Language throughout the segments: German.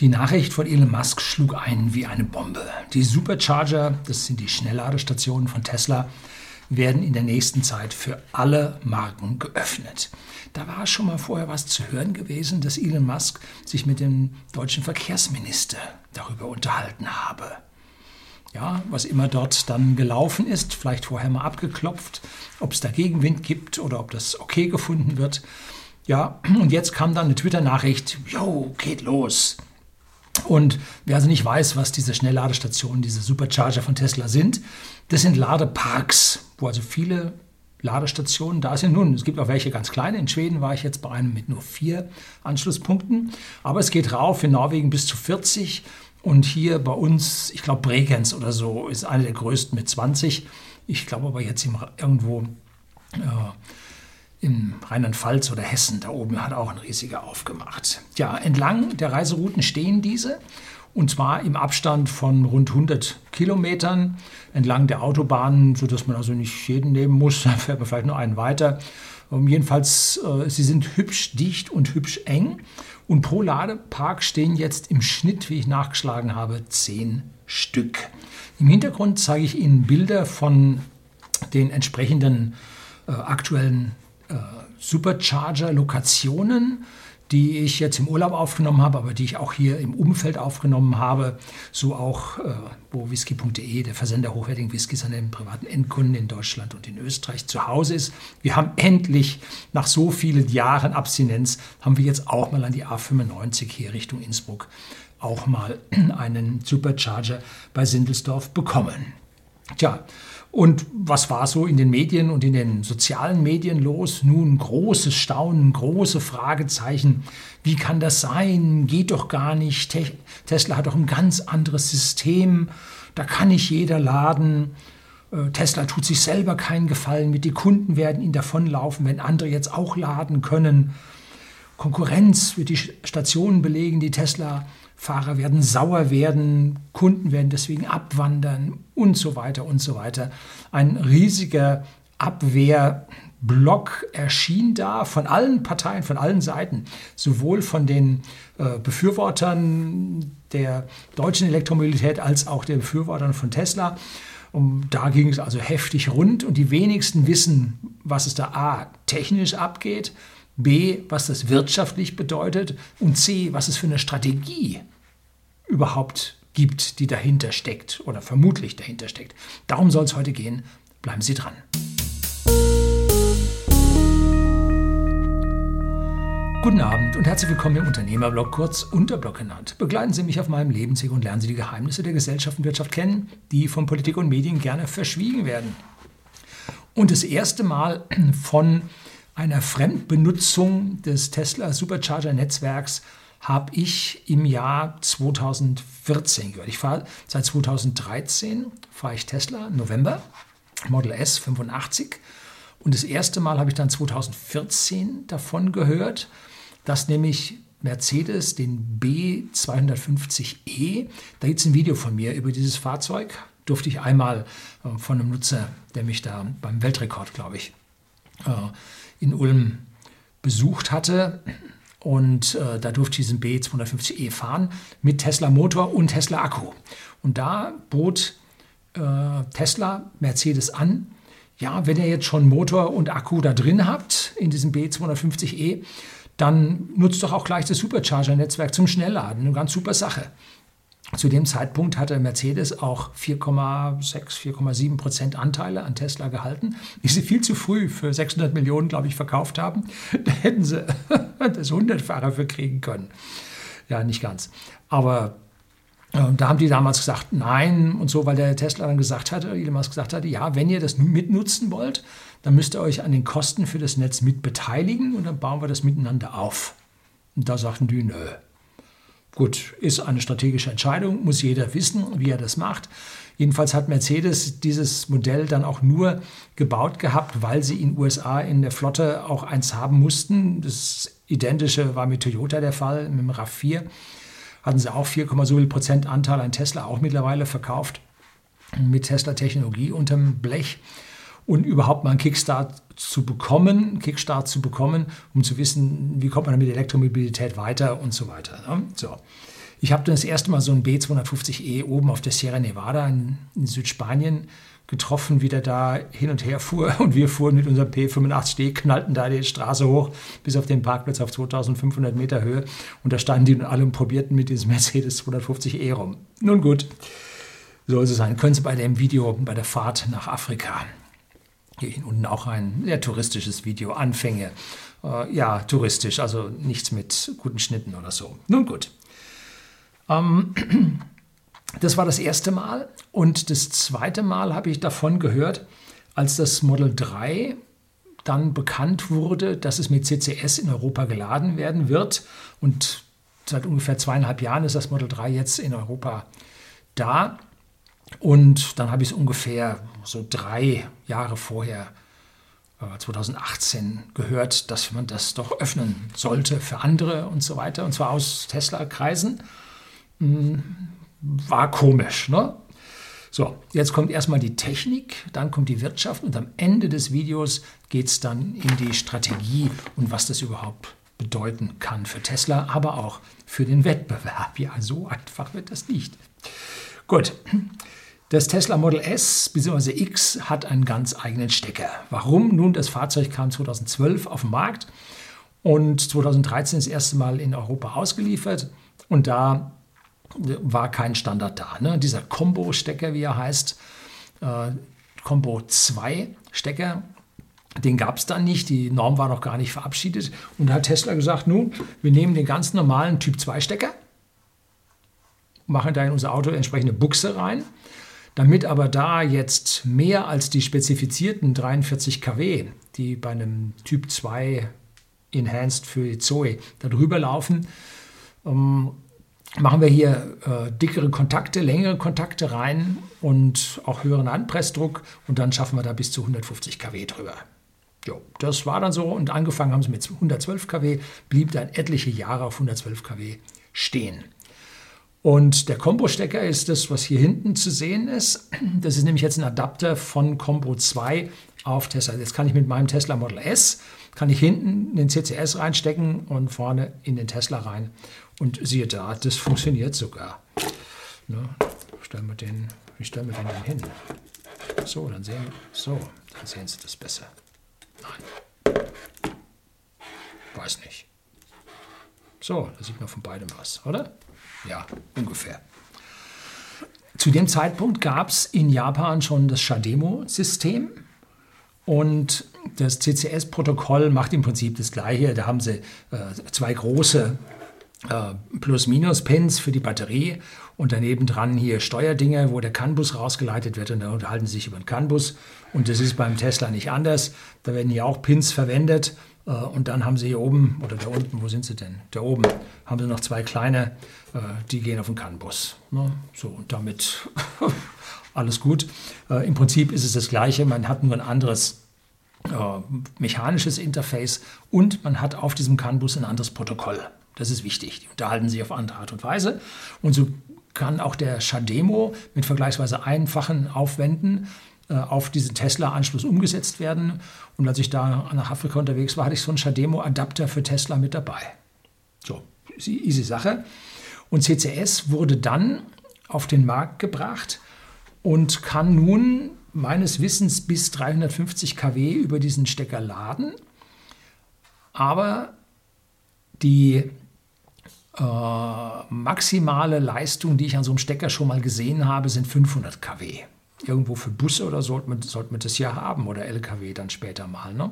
Die Nachricht von Elon Musk schlug ein wie eine Bombe. Die Supercharger, das sind die Schnellladestationen von Tesla, werden in der nächsten Zeit für alle Marken geöffnet. Da war schon mal vorher was zu hören gewesen, dass Elon Musk sich mit dem deutschen Verkehrsminister darüber unterhalten habe. Ja, was immer dort dann gelaufen ist, vielleicht vorher mal abgeklopft, ob es da Gegenwind gibt oder ob das okay gefunden wird. Ja, und jetzt kam dann eine Twitter-Nachricht, jo, geht los. Und wer also nicht weiß, was diese Schnellladestationen, diese Supercharger von Tesla sind, das sind Ladeparks, wo also viele Ladestationen da sind. Nun, es gibt auch welche ganz kleine. In Schweden war ich jetzt bei einem mit nur vier Anschlusspunkten. Aber es geht rauf in Norwegen bis zu 40. Und hier bei uns, ich glaube Bregenz oder so, ist eine der größten mit 20. Ich glaube aber jetzt irgendwo äh, in Rheinland-Pfalz oder Hessen, da oben hat auch ein riesiger aufgemacht. Ja, entlang der Reiserouten stehen diese und zwar im Abstand von rund 100 Kilometern entlang der Autobahnen, sodass man also nicht jeden nehmen muss, da fährt man vielleicht nur einen weiter. Ähm, jedenfalls, äh, sie sind hübsch dicht und hübsch eng und pro Ladepark stehen jetzt im Schnitt, wie ich nachgeschlagen habe, zehn Stück. Im Hintergrund zeige ich Ihnen Bilder von den entsprechenden äh, aktuellen äh, Supercharger-Lokationen, die ich jetzt im Urlaub aufgenommen habe, aber die ich auch hier im Umfeld aufgenommen habe, so auch, äh, wo whisky.de, der Versender hochwertigen Whiskys an den privaten Endkunden in Deutschland und in Österreich zu Hause ist. Wir haben endlich nach so vielen Jahren Abstinenz, haben wir jetzt auch mal an die A95 hier Richtung Innsbruck auch mal einen Supercharger bei Sindelsdorf bekommen. Tja, und was war so in den Medien und in den sozialen Medien los? Nun großes Staunen, große Fragezeichen. Wie kann das sein? Geht doch gar nicht. Te Tesla hat doch ein ganz anderes System. Da kann nicht jeder laden. Äh, Tesla tut sich selber keinen Gefallen mit. Die Kunden werden ihn davonlaufen, wenn andere jetzt auch laden können. Konkurrenz wird die Stationen belegen, die Tesla Fahrer werden sauer werden, Kunden werden deswegen abwandern und so weiter und so weiter. Ein riesiger Abwehrblock erschien da von allen Parteien, von allen Seiten, sowohl von den äh, Befürwortern der deutschen Elektromobilität als auch der Befürwortern von Tesla. Und da ging es also heftig rund und die wenigsten wissen, was es da A technisch abgeht B, was das wirtschaftlich bedeutet und C, was es für eine Strategie überhaupt gibt, die dahinter steckt oder vermutlich dahinter steckt. Darum soll es heute gehen. Bleiben Sie dran. Guten Abend und herzlich willkommen im Unternehmerblog, kurz Unterblog genannt. Begleiten Sie mich auf meinem Lebensweg und lernen Sie die Geheimnisse der Gesellschaft und Wirtschaft kennen, die von Politik und Medien gerne verschwiegen werden. Und das erste Mal von einer Fremdbenutzung des Tesla Supercharger Netzwerks habe ich im Jahr 2014 gehört. Ich fahre seit 2013 fahre ich Tesla November Model S 85 und das erste Mal habe ich dann 2014 davon gehört, dass nämlich Mercedes den B250e, da gibt es ein Video von mir über dieses Fahrzeug, durfte ich einmal äh, von einem Nutzer, der mich da beim Weltrekord, glaube ich, äh, in Ulm besucht hatte. Und äh, da durfte ich diesen B250e fahren mit Tesla Motor und Tesla Akku. Und da bot äh, Tesla Mercedes an, ja, wenn ihr jetzt schon Motor und Akku da drin habt in diesem B250e, dann nutzt doch auch gleich das Supercharger-Netzwerk zum Schnellladen. Eine ganz super Sache. Zu dem Zeitpunkt hatte Mercedes auch 4,6, 4,7 Prozent Anteile an Tesla gehalten, die sie viel zu früh für 600 Millionen, glaube ich, verkauft haben. Da hätten sie das Hundertfache für kriegen können. Ja, nicht ganz. Aber äh, da haben die damals gesagt, nein und so, weil der Tesla dann gesagt hatte, Elon Musk gesagt hatte, ja, wenn ihr das mitnutzen wollt, dann müsst ihr euch an den Kosten für das Netz mit beteiligen und dann bauen wir das miteinander auf. Und da sagten die, nö, Gut, ist eine strategische Entscheidung, muss jeder wissen, wie er das macht. Jedenfalls hat Mercedes dieses Modell dann auch nur gebaut gehabt, weil sie in den USA in der Flotte auch eins haben mussten. Das Identische war mit Toyota der Fall, mit dem RAV4 hatten sie auch 4, so viel Prozent Anteil an Tesla auch mittlerweile verkauft mit Tesla-Technologie unterm Blech und überhaupt mal einen Kickstart zu bekommen, Kickstart zu bekommen, um zu wissen, wie kommt man mit Elektromobilität weiter und so weiter. Ne? So. Ich habe das erste Mal so ein B250E oben auf der Sierra Nevada in, in Südspanien getroffen, wie der da hin und her fuhr. Und wir fuhren mit unserem P85D, knallten da die Straße hoch bis auf den Parkplatz auf 2500 Meter Höhe. Und da standen die und alle und probierten mit diesem Mercedes 250E rum. Nun gut, soll es sein. Können Sie bei dem Video, bei der Fahrt nach Afrika. Hier unten auch ein sehr touristisches Video, Anfänge. Äh, ja, touristisch, also nichts mit guten Schnitten oder so. Nun gut. Ähm, das war das erste Mal. Und das zweite Mal habe ich davon gehört, als das Model 3 dann bekannt wurde, dass es mit CCS in Europa geladen werden wird. Und seit ungefähr zweieinhalb Jahren ist das Model 3 jetzt in Europa da. Und dann habe ich es ungefähr so drei Jahre vorher, 2018, äh, gehört, dass man das doch öffnen sollte für andere und so weiter. Und zwar aus Tesla-Kreisen. Hm, war komisch. Ne? So, jetzt kommt erstmal die Technik, dann kommt die Wirtschaft und am Ende des Videos geht es dann in die Strategie und was das überhaupt bedeuten kann für Tesla, aber auch für den Wettbewerb. Ja, so einfach wird das nicht. Gut. Das Tesla Model S bzw. X hat einen ganz eigenen Stecker. Warum? Nun, das Fahrzeug kam 2012 auf den Markt und 2013 das erste Mal in Europa ausgeliefert. Und da war kein Standard da. Ne? Dieser Combo-Stecker, wie er heißt, äh, Combo 2 Stecker, den gab es dann nicht. Die Norm war noch gar nicht verabschiedet. Und da hat Tesla gesagt, nun, wir nehmen den ganz normalen Typ 2 Stecker, machen da in unser Auto entsprechende Buchse rein. Damit aber da jetzt mehr als die spezifizierten 43 kW, die bei einem Typ 2 Enhanced für die Zoe darüber laufen, ähm, machen wir hier äh, dickere Kontakte, längere Kontakte rein und auch höheren Anpressdruck und dann schaffen wir da bis zu 150 kW drüber. Jo, das war dann so und angefangen haben sie mit 112 kW, blieb dann etliche Jahre auf 112 kW stehen. Und der Combo-Stecker ist das, was hier hinten zu sehen ist. Das ist nämlich jetzt ein Adapter von Combo 2 auf Tesla. Jetzt kann ich mit meinem Tesla Model S, kann ich hinten den CCS reinstecken und vorne in den Tesla rein. Und siehe da, das funktioniert sogar. Ne? Stellen wir den, wie stellen wir den denn hin? So, dann sehen, so, dann sehen Sie das besser. Nein. Weiß nicht. So, da sieht man von beidem was, oder? Ja, ungefähr. Zu dem Zeitpunkt gab es in Japan schon das Shademo-System. Und das CCS-Protokoll macht im Prinzip das Gleiche. Da haben sie äh, zwei große äh, Plus-Minus-Pins für die Batterie und daneben dran hier Steuerdinge, wo der CAN-Bus rausgeleitet wird und da unterhalten sie sich über den CAN-Bus. Und das ist beim Tesla nicht anders. Da werden hier auch Pins verwendet und dann haben sie hier oben oder da unten, wo sind sie denn? Da oben haben sie noch zwei kleine, äh, die gehen auf den CAN-Bus. Ne? So, und damit alles gut. Im Prinzip ist es das Gleiche, man hat nur ein anderes mechanisches Interface und man hat auf diesem CAN-Bus ein anderes Protokoll. Das ist wichtig. Die unterhalten sich auf andere Art und Weise. Und so kann auch der Shademo mit vergleichsweise einfachen Aufwänden äh, auf diesen Tesla-Anschluss umgesetzt werden. Und als ich da nach Afrika unterwegs war, hatte ich so einen Shademo-Adapter für Tesla mit dabei. So, easy Sache. Und CCS wurde dann auf den Markt gebracht und kann nun meines Wissens bis 350 kW über diesen Stecker laden. Aber die äh, maximale Leistung, die ich an so einem Stecker schon mal gesehen habe, sind 500 kW. Irgendwo für Busse oder sollte man, sollte man das ja haben oder LKW dann später mal. Ne?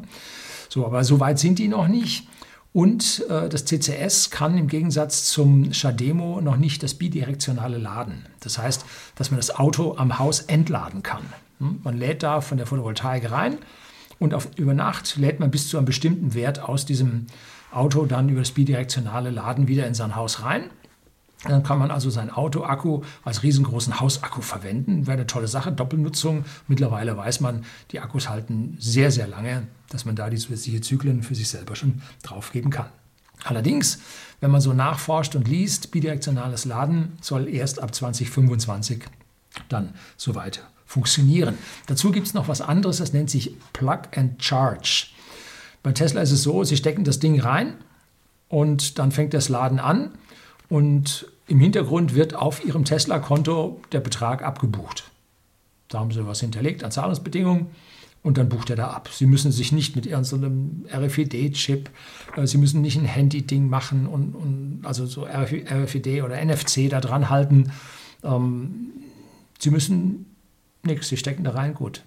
So, aber so weit sind die noch nicht. Und äh, das CCS kann im Gegensatz zum Shademo noch nicht das bidirektionale Laden. Das heißt, dass man das Auto am Haus entladen kann. Hm? Man lädt da von der Photovoltaik rein und auf, über Nacht lädt man bis zu einem bestimmten Wert aus diesem Auto dann über das bidirektionale Laden wieder in sein Haus rein. Dann kann man also sein Autoakku als riesengroßen Hausakku verwenden. Wäre eine tolle Sache, Doppelnutzung. Mittlerweile weiß man, die Akkus halten sehr, sehr lange, dass man da die zusätzlichen Zyklen für sich selber schon draufgeben kann. Allerdings, wenn man so nachforscht und liest, bidirektionales Laden soll erst ab 2025 dann soweit funktionieren. Dazu gibt es noch was anderes, das nennt sich Plug and Charge. Bei Tesla ist es so, sie stecken das Ding rein und dann fängt das Laden an und im Hintergrund wird auf Ihrem Tesla-Konto der Betrag abgebucht. Da haben Sie was hinterlegt an Zahlungsbedingungen und dann bucht er da ab. Sie müssen sich nicht mit irgendeinem RFID-Chip, äh, Sie müssen nicht ein Handy-Ding machen und, und, also so RFID oder NFC da dran halten. Ähm, Sie müssen nichts, Sie stecken da rein, gut.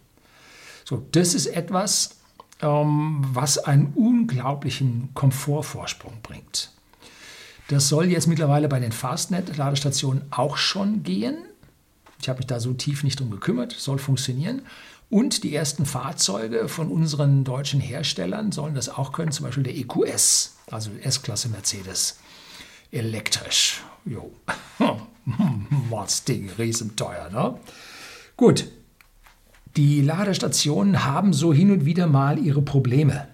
So, das ist etwas, ähm, was einen unglaublichen Komfortvorsprung bringt. Das soll jetzt mittlerweile bei den Fastnet-Ladestationen auch schon gehen. Ich habe mich da so tief nicht drum gekümmert, soll funktionieren. Und die ersten Fahrzeuge von unseren deutschen Herstellern sollen das auch können, zum Beispiel der EQS, also S-Klasse Mercedes, elektrisch. Jo, Mordsding, riesenteuer, ne? Gut, die Ladestationen haben so hin und wieder mal ihre Probleme.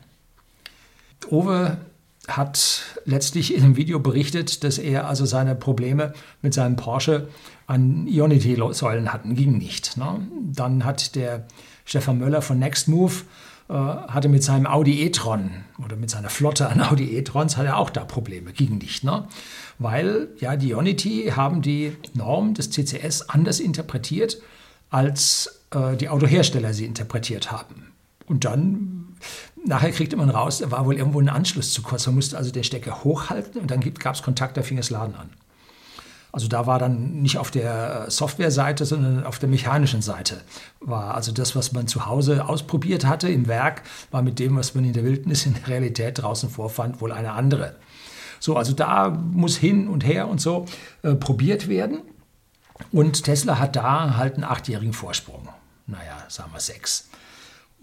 Owe hat letztlich in einem Video berichtet, dass er also seine Probleme mit seinem Porsche an Ionity-Säulen hatten, ging nicht. Ne? Dann hat der Stefan Möller von Nextmove äh, hatte mit seinem Audi e-tron oder mit seiner Flotte an Audi e-trons hat er auch da Probleme, ging nicht. Ne? Weil ja, die Ionity haben die Norm des CCS anders interpretiert, als äh, die Autohersteller sie interpretiert haben. Und dann Nachher kriegte man raus, da war wohl irgendwo ein Anschluss zu kurz. Man musste also den Stecker hochhalten und dann gab es Kontakt, da fing das Laden an. Also da war dann nicht auf der Softwareseite, sondern auf der mechanischen Seite war. Also das, was man zu Hause ausprobiert hatte im Werk, war mit dem, was man in der Wildnis in der Realität draußen vorfand, wohl eine andere. So, also da muss hin und her und so äh, probiert werden. Und Tesla hat da halt einen achtjährigen Vorsprung. Naja, sagen wir sechs.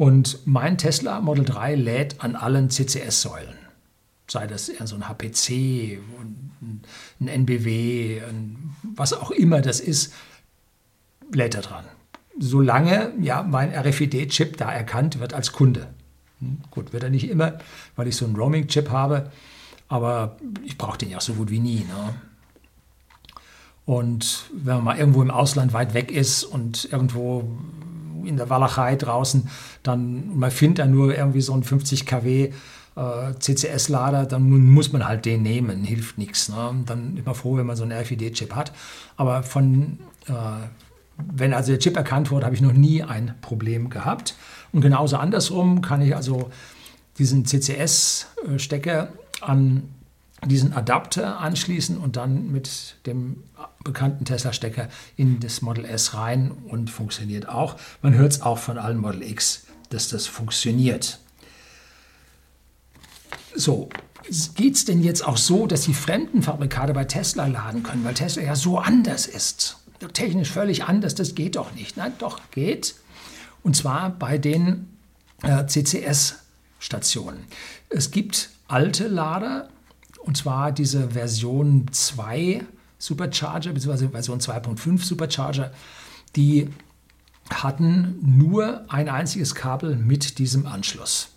Und mein Tesla Model 3 lädt an allen CCS-Säulen. Sei das eher so ein HPC, ein NBW, ein, was auch immer das ist, lädt er dran. Solange ja mein RFID-Chip da erkannt wird als Kunde. Hm, gut, wird er nicht immer, weil ich so einen Roaming-Chip habe, aber ich brauche den ja so gut wie nie. Ne? Und wenn man mal irgendwo im Ausland weit weg ist und irgendwo in der Walachei draußen, dann man findet da nur irgendwie so einen 50 kW äh, CCS-Lader, dann muss man halt den nehmen, hilft nichts. Ne? Dann ist man froh, wenn man so einen RFID-Chip hat. Aber von, äh, wenn also der Chip erkannt wurde, habe ich noch nie ein Problem gehabt. Und genauso andersrum kann ich also diesen CCS-Stecker an diesen Adapter anschließen und dann mit dem bekannten Tesla-Stecker in das Model S rein und funktioniert auch. Man hört es auch von allen Model X, dass das funktioniert. So, geht es denn jetzt auch so, dass die fremden Fabrikate bei Tesla laden können, weil Tesla ja so anders ist? Technisch völlig anders, das geht doch nicht. Nein, doch, geht. Und zwar bei den äh, CCS-Stationen. Es gibt alte Lader, und zwar diese Version 2 Supercharger, beziehungsweise Version 2.5 Supercharger, die hatten nur ein einziges Kabel mit diesem Anschluss.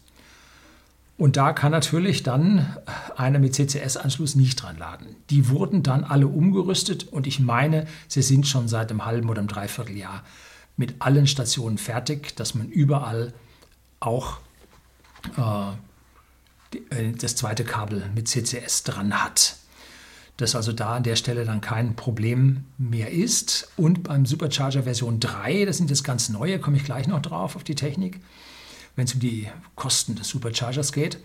Und da kann natürlich dann einer mit CCS-Anschluss nicht dran laden. Die wurden dann alle umgerüstet und ich meine, sie sind schon seit einem halben oder einem Dreivierteljahr mit allen Stationen fertig, dass man überall auch äh, das zweite Kabel mit CCS dran hat. Dass also da an der Stelle dann kein Problem mehr ist. Und beim Supercharger Version 3, das sind jetzt ganz neue, komme ich gleich noch drauf auf die Technik, wenn es um die Kosten des Superchargers geht.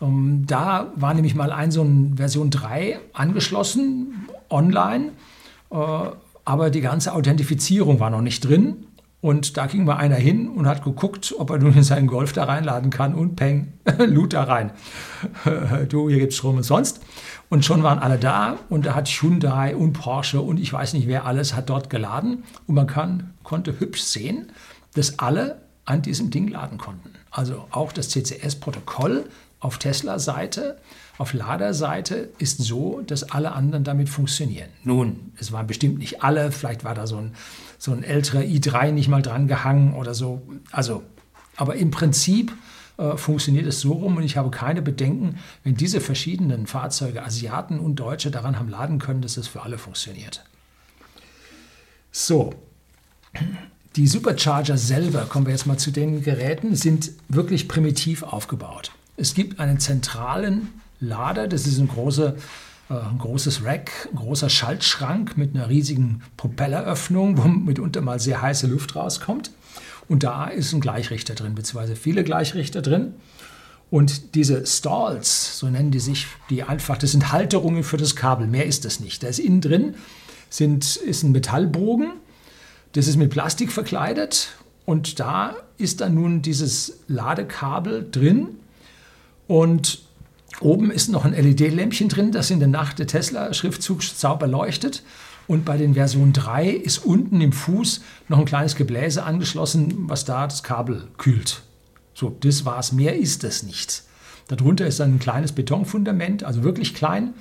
Ähm, da war nämlich mal ein so ein Version 3 angeschlossen, online, äh, aber die ganze Authentifizierung war noch nicht drin. Und da ging mal einer hin und hat geguckt, ob er nun in seinen Golf da reinladen kann und peng, lud da rein. du, hier gibt es Strom und sonst. Und schon waren alle da und da hat Hyundai und Porsche und ich weiß nicht wer alles hat dort geladen. Und man kann, konnte hübsch sehen, dass alle an diesem Ding laden konnten. Also auch das CCS-Protokoll auf Tesla-Seite, auf Laderseite ist so, dass alle anderen damit funktionieren. Nun, es waren bestimmt nicht alle, vielleicht war da so ein so ein älterer i3 nicht mal dran gehangen oder so. Also, aber im Prinzip äh, funktioniert es so rum und ich habe keine Bedenken, wenn diese verschiedenen Fahrzeuge, Asiaten und Deutsche, daran haben laden können, dass es für alle funktioniert. So, die Supercharger selber, kommen wir jetzt mal zu den Geräten, sind wirklich primitiv aufgebaut. Es gibt einen zentralen Lader, das ist eine große ein großes Rack, ein großer Schaltschrank mit einer riesigen Propelleröffnung, wo mitunter mal sehr heiße Luft rauskommt. Und da ist ein Gleichrichter drin, beziehungsweise viele Gleichrichter drin. Und diese Stalls, so nennen die sich, die einfach, das sind Halterungen für das Kabel, mehr ist das nicht. Da ist innen drin sind, ist ein Metallbogen, das ist mit Plastik verkleidet und da ist dann nun dieses Ladekabel drin und oben ist noch ein LED-Lämpchen drin, das in der Nacht der Tesla-Schriftzug sauber leuchtet. Und bei den Version 3 ist unten im Fuß noch ein kleines Gebläse angeschlossen, was da das Kabel kühlt. So, das war's. Mehr ist das nicht. Darunter ist dann ein kleines Betonfundament, also wirklich klein.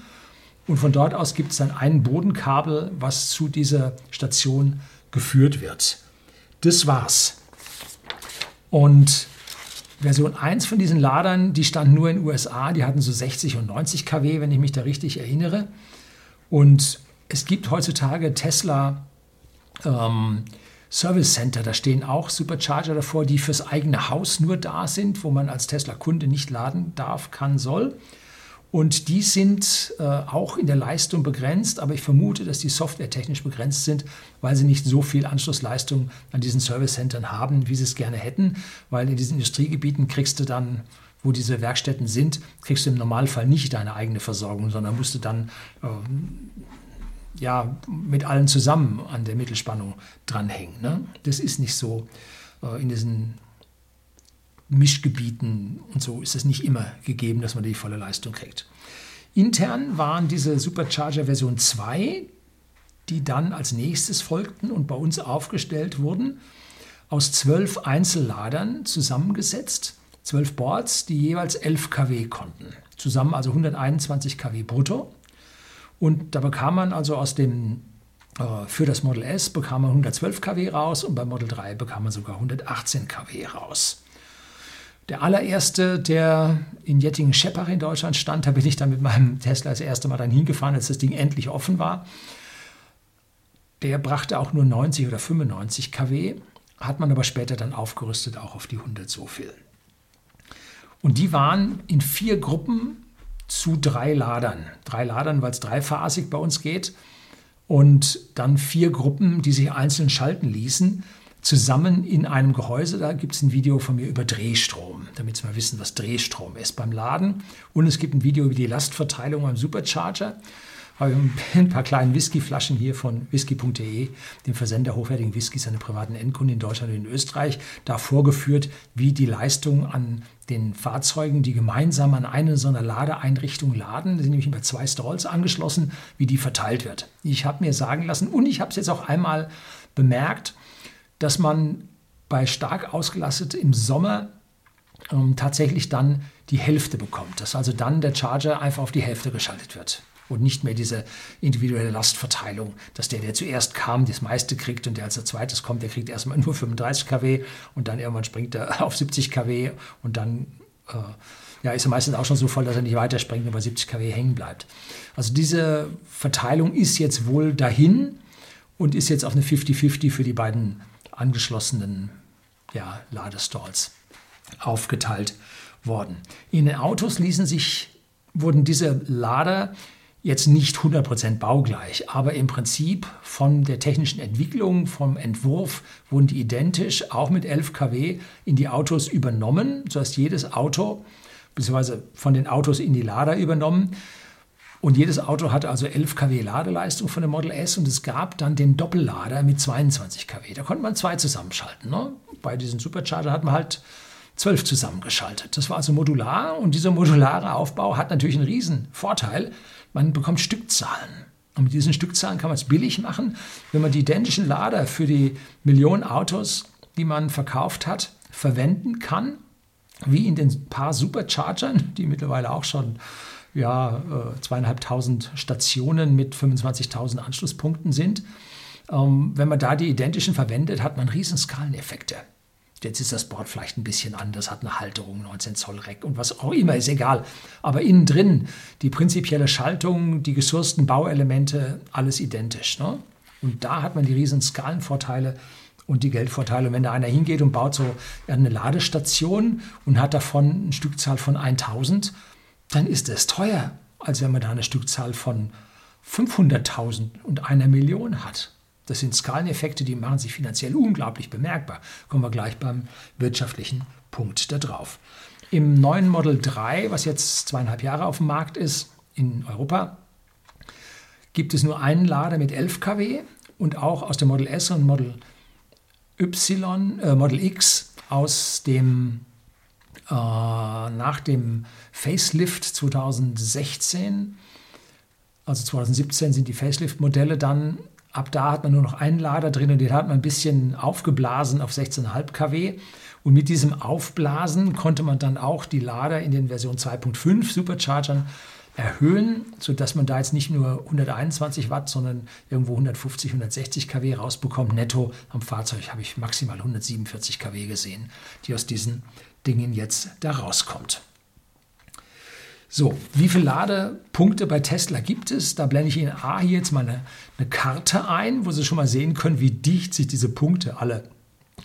Und von dort aus gibt es dann ein Bodenkabel, was zu dieser Station geführt wird. Das war's. Und Version 1 von diesen Ladern, die stand nur in den USA, die hatten so 60 und 90 kW, wenn ich mich da richtig erinnere. Und es gibt heutzutage Tesla ähm, Service Center, da stehen auch Supercharger davor, die fürs eigene Haus nur da sind, wo man als Tesla-Kunde nicht laden darf, kann, soll. Und die sind äh, auch in der Leistung begrenzt, aber ich vermute, dass die softwaretechnisch begrenzt sind, weil sie nicht so viel Anschlussleistung an diesen Service-Centern haben, wie sie es gerne hätten. Weil in diesen Industriegebieten kriegst du dann, wo diese Werkstätten sind, kriegst du im Normalfall nicht deine eigene Versorgung, sondern musst du dann äh, ja, mit allen zusammen an der Mittelspannung dranhängen. Ne? Das ist nicht so äh, in diesen Mischgebieten und so ist es nicht immer gegeben, dass man die volle Leistung kriegt. Intern waren diese Supercharger Version 2, die dann als nächstes folgten und bei uns aufgestellt wurden, aus zwölf Einzelladern zusammengesetzt, zwölf Boards, die jeweils 11 kW konnten. Zusammen also 121 kW brutto. Und da bekam man also aus dem, äh, für das Model S bekam man 112 kW raus und beim Model 3 bekam man sogar 118 kW raus. Der allererste, der in Jettingen-Scheppach in Deutschland stand, da bin ich dann mit meinem Tesla das erste Mal dann hingefahren, als das Ding endlich offen war. Der brachte auch nur 90 oder 95 kW, hat man aber später dann aufgerüstet auch auf die 100 so viel. Und die waren in vier Gruppen zu drei Ladern. Drei Ladern, weil es dreiphasig bei uns geht. Und dann vier Gruppen, die sich einzeln schalten ließen zusammen in einem Gehäuse. Da gibt es ein Video von mir über Drehstrom, damit Sie mal wissen, was Drehstrom ist beim Laden. Und es gibt ein Video über die Lastverteilung beim Supercharger. Habe ein paar kleine Whiskyflaschen hier von whisky.de, dem Versender hochwertigen Whiskys an privaten Endkunden in Deutschland und in Österreich, da vorgeführt, wie die Leistung an den Fahrzeugen, die gemeinsam an eine so einer Ladeeinrichtung laden, sind nämlich über zwei Stalls angeschlossen, wie die verteilt wird. Ich habe mir sagen lassen und ich habe es jetzt auch einmal bemerkt, dass man bei stark ausgelastet im Sommer ähm, tatsächlich dann die Hälfte bekommt. Dass also dann der Charger einfach auf die Hälfte geschaltet wird und nicht mehr diese individuelle Lastverteilung, dass der, der zuerst kam, das meiste kriegt und der als zweites kommt, der kriegt erstmal nur 35 kW und dann irgendwann springt er auf 70 kW und dann äh, ja, ist er meistens auch schon so voll, dass er nicht weiterspringt und bei 70 kW hängen bleibt. Also diese Verteilung ist jetzt wohl dahin und ist jetzt auf eine 50-50 für die beiden angeschlossenen ja, Ladestalls aufgeteilt worden. In den Autos ließen sich, wurden diese Lader jetzt nicht 100% baugleich, aber im Prinzip von der technischen Entwicklung, vom Entwurf wurden die identisch, auch mit 11 kW, in die Autos übernommen, sodass jedes Auto, beziehungsweise von den Autos in die Lader übernommen, und jedes Auto hatte also 11 kW Ladeleistung von dem Model S und es gab dann den Doppellader mit 22 kW. Da konnte man zwei zusammenschalten. Ne? Bei diesen Supercharger hat man halt 12 zusammengeschaltet. Das war also modular und dieser modulare Aufbau hat natürlich einen riesen Vorteil. Man bekommt Stückzahlen. Und mit diesen Stückzahlen kann man es billig machen, wenn man die identischen Lader für die Millionen Autos, die man verkauft hat, verwenden kann, wie in den paar Superchargern, die mittlerweile auch schon ja, äh, zweieinhalbtausend Stationen mit 25.000 Anschlusspunkten sind. Ähm, wenn man da die identischen verwendet, hat man Riesenskaleneffekte. Jetzt ist das Board vielleicht ein bisschen anders, hat eine Halterung, 19 Zoll Reck und was auch immer, ist egal. Aber innen drin, die prinzipielle Schaltung, die gesourcten Bauelemente, alles identisch. Ne? Und da hat man die riesen Skalenvorteile und die Geldvorteile. Und wenn da einer hingeht und baut so eine Ladestation und hat davon eine Stückzahl von 1000, dann ist es teuer. als wenn man da eine Stückzahl von 500.000 und einer Million hat. Das sind Skaleneffekte, die machen sich finanziell unglaublich bemerkbar. Kommen wir gleich beim wirtschaftlichen Punkt da drauf. Im neuen Model 3, was jetzt zweieinhalb Jahre auf dem Markt ist in Europa, gibt es nur einen Lader mit 11 kW und auch aus dem Model S und Model Y, äh, Model X aus dem äh, nach dem Facelift 2016, also 2017 sind die Facelift-Modelle dann Ab da hat man nur noch einen Lader drin und den hat man ein bisschen aufgeblasen auf 16,5 kW. Und mit diesem Aufblasen konnte man dann auch die Lader in den Version 2.5 Superchargern erhöhen, sodass man da jetzt nicht nur 121 Watt, sondern irgendwo 150, 160 kW rausbekommt. Netto am Fahrzeug habe ich maximal 147 kW gesehen, die aus diesen Dingen jetzt da rauskommt. So, wie viele Ladepunkte bei Tesla gibt es? Da blende ich Ihnen A hier jetzt mal eine, eine Karte ein, wo Sie schon mal sehen können, wie dicht sich diese Punkte alle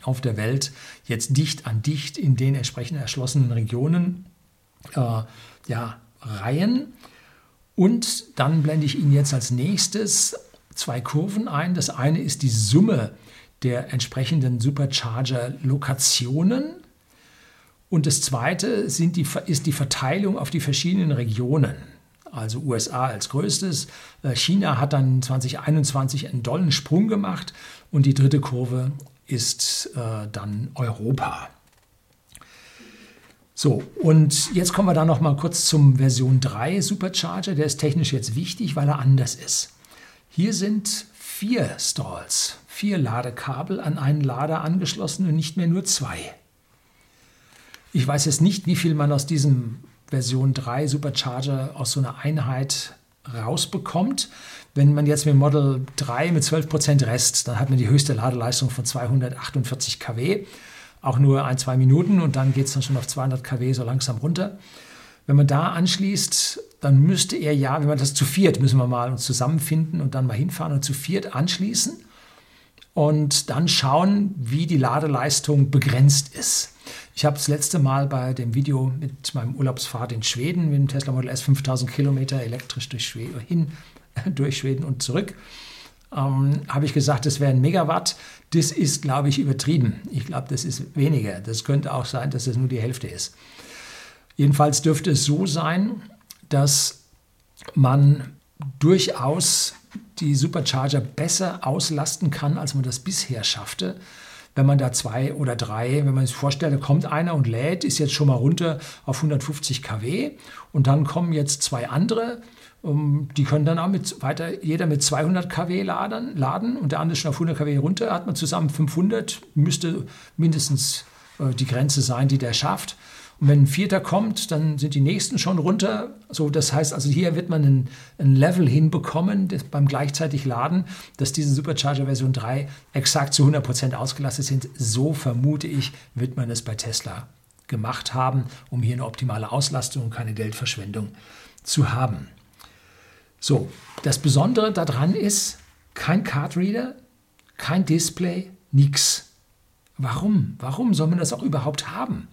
auf der Welt jetzt dicht an dicht in den entsprechend erschlossenen Regionen äh, ja, reihen. Und dann blende ich Ihnen jetzt als nächstes zwei Kurven ein. Das eine ist die Summe der entsprechenden Supercharger-Lokationen und das Zweite die, ist die Verteilung auf die verschiedenen Regionen. Also USA als größtes. Äh, China hat dann 2021 einen dollen Sprung gemacht. Und die dritte Kurve ist äh, dann Europa. So, und jetzt kommen wir da noch mal kurz zum Version 3 Supercharger. Der ist technisch jetzt wichtig, weil er anders ist. Hier sind vier Stalls, vier Ladekabel an einen Lader angeschlossen und nicht mehr nur zwei. Ich weiß jetzt nicht, wie viel man aus diesem Version 3 Supercharger aus so einer Einheit rausbekommt. Wenn man jetzt mit Model 3 mit 12% Rest, dann hat man die höchste Ladeleistung von 248 kW, auch nur ein, zwei Minuten und dann geht es dann schon auf 200 kW so langsam runter. Wenn man da anschließt, dann müsste er ja, wenn man das zu viert, müssen wir mal uns zusammenfinden und dann mal hinfahren und zu viert anschließen und dann schauen, wie die Ladeleistung begrenzt ist. Ich habe das letzte Mal bei dem Video mit meinem Urlaubsfahrt in Schweden mit dem Tesla Model S 5000 Kilometer elektrisch durch Schweden, hin durch Schweden und zurück, ähm, habe ich gesagt, das wäre ein Megawatt. Das ist, glaube ich, übertrieben. Ich glaube, das ist weniger. Das könnte auch sein, dass das nur die Hälfte ist. Jedenfalls dürfte es so sein, dass man durchaus die Supercharger besser auslasten kann, als man das bisher schaffte. Wenn man da zwei oder drei, wenn man sich vorstellt, kommt einer und lädt, ist jetzt schon mal runter auf 150 kW. Und dann kommen jetzt zwei andere, um, die können dann auch mit weiter, jeder mit 200 kW laden, laden und der andere schon auf 100 kW runter, hat man zusammen 500, müsste mindestens äh, die Grenze sein, die der schafft. Und wenn ein Vierter kommt, dann sind die nächsten schon runter. So, das heißt, also hier wird man ein, ein Level hinbekommen beim gleichzeitig Laden, dass diese Supercharger Version 3 exakt zu 100% ausgelastet sind. So vermute ich, wird man es bei Tesla gemacht haben, um hier eine optimale Auslastung und keine Geldverschwendung zu haben. So, das Besondere daran ist, kein Cardreader, kein Display, nichts. Warum? Warum soll man das auch überhaupt haben?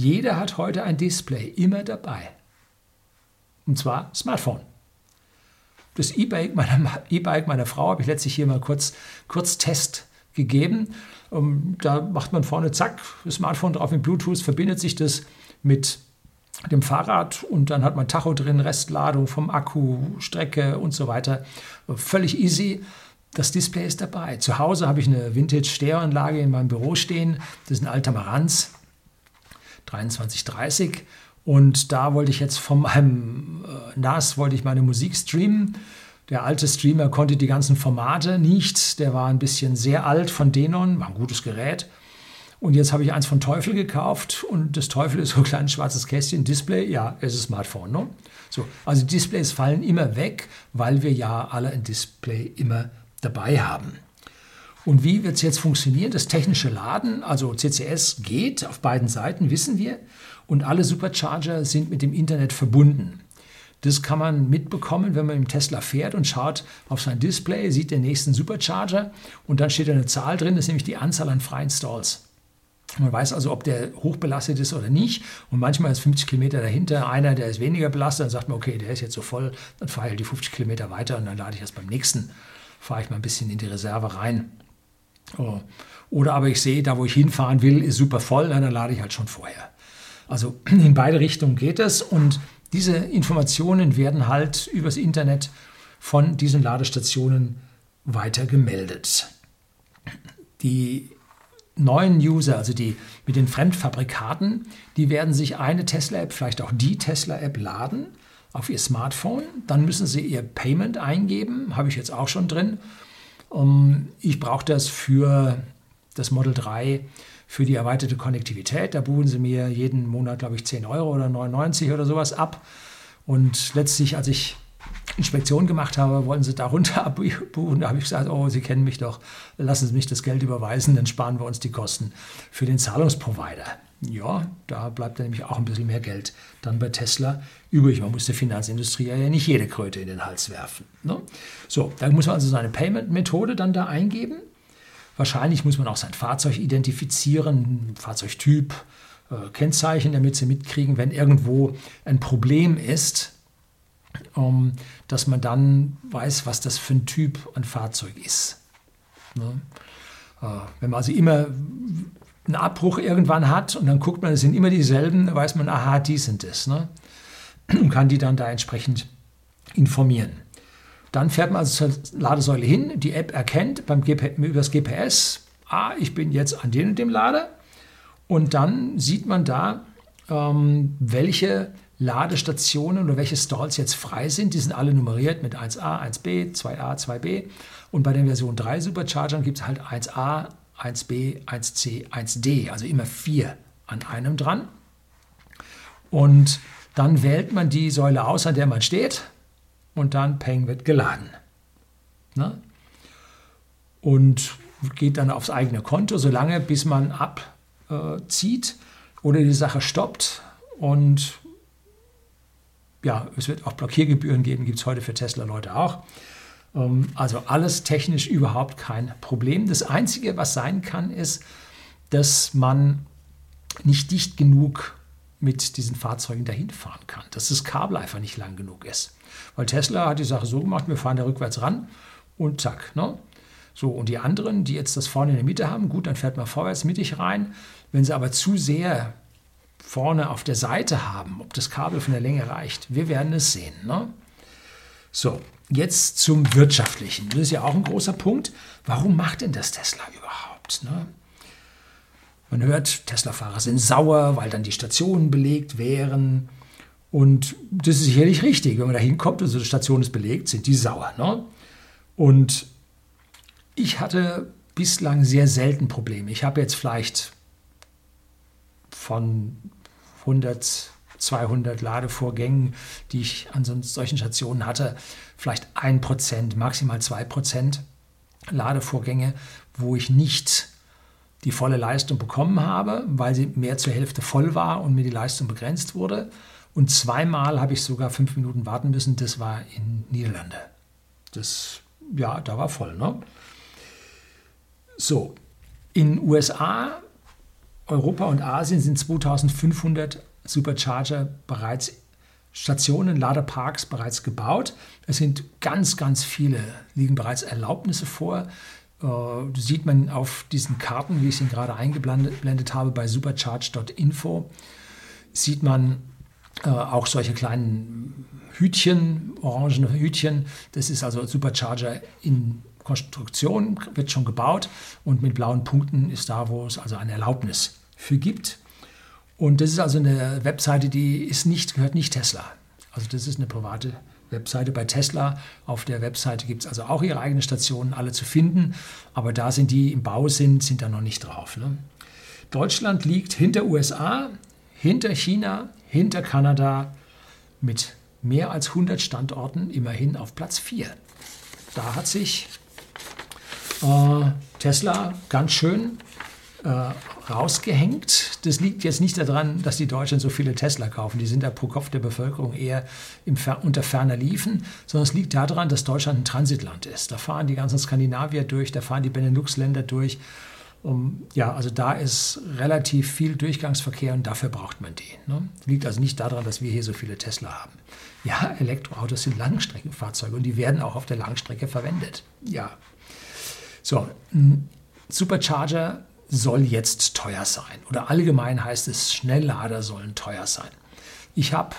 Jeder hat heute ein Display immer dabei. Und zwar Smartphone. Das E-Bike meiner, e meiner Frau habe ich letztlich hier mal kurz, kurz Test gegeben. Um, da macht man vorne, zack, das Smartphone drauf mit Bluetooth, verbindet sich das mit dem Fahrrad und dann hat man Tacho drin, Restladung vom Akku, Strecke und so weiter. Völlig easy. Das Display ist dabei. Zu Hause habe ich eine Vintage-Stereoanlage in meinem Büro stehen. Das ist ein alter Marantz. 2330. Und da wollte ich jetzt von meinem äh, NAS wollte ich meine Musik streamen. Der alte Streamer konnte die ganzen Formate nicht. Der war ein bisschen sehr alt von Denon, war ein gutes Gerät. Und jetzt habe ich eins von Teufel gekauft und das Teufel ist so ein kleines schwarzes Kästchen, Display, ja, es ist Smartphone. Ne? So, also Displays fallen immer weg, weil wir ja alle ein Display immer dabei haben. Und wie wird es jetzt funktionieren? Das technische Laden, also CCS, geht auf beiden Seiten, wissen wir. Und alle Supercharger sind mit dem Internet verbunden. Das kann man mitbekommen, wenn man im Tesla fährt und schaut auf sein Display, sieht den nächsten Supercharger und dann steht da eine Zahl drin, das ist nämlich die Anzahl an freien Stalls. Man weiß also, ob der hochbelastet ist oder nicht. Und manchmal ist 50 Kilometer dahinter einer, der ist weniger belastet. Dann sagt man, okay, der ist jetzt so voll, dann fahre ich halt die 50 Kilometer weiter und dann lade ich erst beim nächsten, fahre ich mal ein bisschen in die Reserve rein. Oh. Oder aber ich sehe, da wo ich hinfahren will, ist super voll, dann lade ich halt schon vorher. Also in beide Richtungen geht es und diese Informationen werden halt übers Internet von diesen Ladestationen weiter gemeldet. Die neuen User, also die mit den Fremdfabrikaten, die werden sich eine Tesla-App, vielleicht auch die Tesla-App laden auf ihr Smartphone. Dann müssen sie ihr Payment eingeben, habe ich jetzt auch schon drin. Ich brauche das für das Model 3 für die erweiterte Konnektivität. Da buchen sie mir jeden Monat, glaube ich, 10 Euro oder 99 oder sowas ab. Und letztlich, als ich Inspektion gemacht habe, wollen sie darunter abbuchen. Da habe ich gesagt, oh, Sie kennen mich doch, lassen Sie mich das Geld überweisen, dann sparen wir uns die Kosten für den Zahlungsprovider. Ja, da bleibt dann nämlich auch ein bisschen mehr Geld dann bei Tesla übrig. Man muss der Finanzindustrie ja nicht jede Kröte in den Hals werfen. Ne? So, da muss man also seine Payment-Methode dann da eingeben. Wahrscheinlich muss man auch sein Fahrzeug identifizieren, Fahrzeugtyp, äh, Kennzeichen, damit sie mitkriegen, wenn irgendwo ein Problem ist, ähm, dass man dann weiß, was das für ein Typ an Fahrzeug ist. Ne? Äh, wenn man also immer einen Abbruch irgendwann hat und dann guckt man, es sind immer dieselben, dann weiß man, aha, die sind es. Ne? Und kann die dann da entsprechend informieren. Dann fährt man also zur Ladesäule hin, die App erkennt beim GP, über das GPS, ah, ich bin jetzt an dem und dem Lader. Und dann sieht man da, ähm, welche Ladestationen oder welche Stalls jetzt frei sind. Die sind alle nummeriert mit 1a, 1b, 2a, 2b. Und bei den Version 3 Superchargern gibt es halt 1a, 1b, 1c, 1d, also immer vier an einem dran. Und dann wählt man die Säule aus, an der man steht und dann Peng wird geladen. Ne? Und geht dann aufs eigene Konto, solange bis man abzieht oder die Sache stoppt. Und ja, es wird auch Blockiergebühren geben, gibt es heute für Tesla-Leute auch. Ähm, also alles technisch überhaupt kein Problem. Das Einzige, was sein kann, ist, dass man nicht dicht genug mit diesen Fahrzeugen dahin fahren kann, dass das Kabel einfach nicht lang genug ist. Weil Tesla hat die Sache so gemacht, wir fahren da rückwärts ran und zack. Ne? So, und die anderen, die jetzt das vorne in der Mitte haben, gut, dann fährt man vorwärts mittig rein. Wenn sie aber zu sehr vorne auf der Seite haben, ob das Kabel von der Länge reicht, wir werden es sehen. Ne? So, jetzt zum Wirtschaftlichen. Das ist ja auch ein großer Punkt. Warum macht denn das Tesla überhaupt? Ne? Man hört, Tesla-Fahrer sind sauer, weil dann die Stationen belegt wären. Und das ist sicherlich richtig. Wenn man da hinkommt und so eine Station ist belegt, sind die sauer. Ne? Und ich hatte bislang sehr selten Probleme. Ich habe jetzt vielleicht von 100, 200 Ladevorgängen, die ich an solchen Stationen hatte, vielleicht 1%, maximal 2% Ladevorgänge, wo ich nicht die volle Leistung bekommen habe, weil sie mehr zur Hälfte voll war und mir die Leistung begrenzt wurde. Und zweimal habe ich sogar fünf Minuten warten müssen. Das war in Niederlande. Das, ja, da war voll. Ne? So, in USA, Europa und Asien sind 2500 Supercharger bereits Stationen, Ladeparks bereits gebaut. Es sind ganz, ganz viele, liegen bereits Erlaubnisse vor. Äh, sieht man auf diesen Karten, wie ich sie gerade eingeblendet habe, bei supercharge.info, sieht man äh, auch solche kleinen Hütchen, orangene Hütchen. Das ist also Supercharger in Konstruktion, wird schon gebaut und mit blauen Punkten ist da, wo es also eine Erlaubnis für gibt. Und das ist also eine Webseite, die ist nicht, gehört nicht Tesla. Also das ist eine private Webseite bei Tesla. Auf der Webseite gibt es also auch ihre eigenen Stationen, alle zu finden. Aber da sind die im Bau sind, sind da noch nicht drauf. Ne? Deutschland liegt hinter USA, hinter China, hinter Kanada mit mehr als 100 Standorten immerhin auf Platz 4. Da hat sich äh, Tesla ganz schön äh, rausgehängt. Das liegt jetzt nicht daran, dass die Deutschen so viele Tesla kaufen. Die sind da pro Kopf der Bevölkerung eher im unter ferner Liefen, sondern es liegt daran, dass Deutschland ein Transitland ist. Da fahren die ganzen Skandinavier durch, da fahren die Benelux-Länder durch. Um, ja, also da ist relativ viel Durchgangsverkehr und dafür braucht man den. Ne? Liegt also nicht daran, dass wir hier so viele Tesla haben. Ja, Elektroautos sind Langstreckenfahrzeuge und die werden auch auf der Langstrecke verwendet. Ja. So, Supercharger soll jetzt teuer sein. Oder allgemein heißt es, Schnelllader sollen teuer sein. Ich habe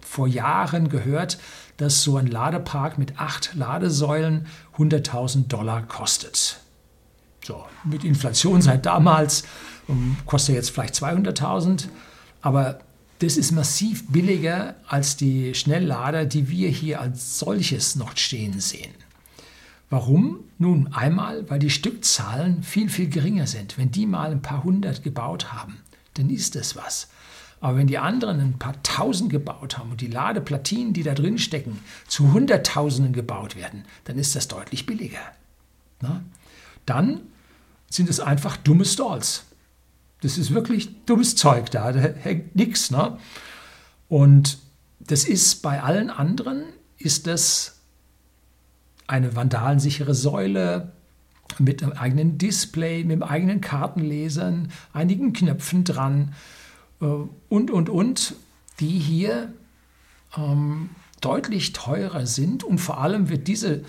vor Jahren gehört, dass so ein Ladepark mit acht Ladesäulen 100.000 Dollar kostet. So, mit Inflation seit damals um, kostet jetzt vielleicht 200.000, aber das ist massiv billiger als die Schnelllader, die wir hier als solches noch stehen sehen. Warum? Nun, einmal, weil die Stückzahlen viel, viel geringer sind. Wenn die mal ein paar hundert gebaut haben, dann ist das was. Aber wenn die anderen ein paar tausend gebaut haben und die Ladeplatinen, die da drin stecken, zu Hunderttausenden gebaut werden, dann ist das deutlich billiger. Na? Dann sind es einfach dumme Stalls. Das ist wirklich dummes Zeug da, da hängt nichts. Ne? Und das ist bei allen anderen, ist das eine vandalensichere Säule mit einem eigenen Display, mit einem eigenen Kartenlesern, einigen Knöpfen dran äh, und, und, und, die hier ähm, deutlich teurer sind und vor allem wird diese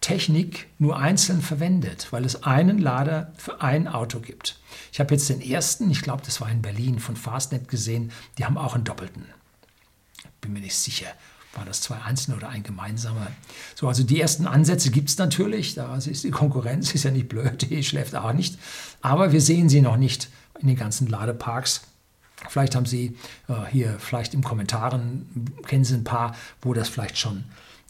Technik nur einzeln verwendet, weil es einen Lader für ein Auto gibt. Ich habe jetzt den ersten, ich glaube, das war in Berlin von Fastnet gesehen, die haben auch einen doppelten. Bin mir nicht sicher, war das zwei einzelne oder ein gemeinsamer. So, also die ersten Ansätze gibt es natürlich, da ist die Konkurrenz, ist ja nicht blöd, die schläft auch nicht, aber wir sehen sie noch nicht in den ganzen Ladeparks. Vielleicht haben Sie äh, hier, vielleicht im Kommentaren, kennen Sie ein paar, wo das vielleicht schon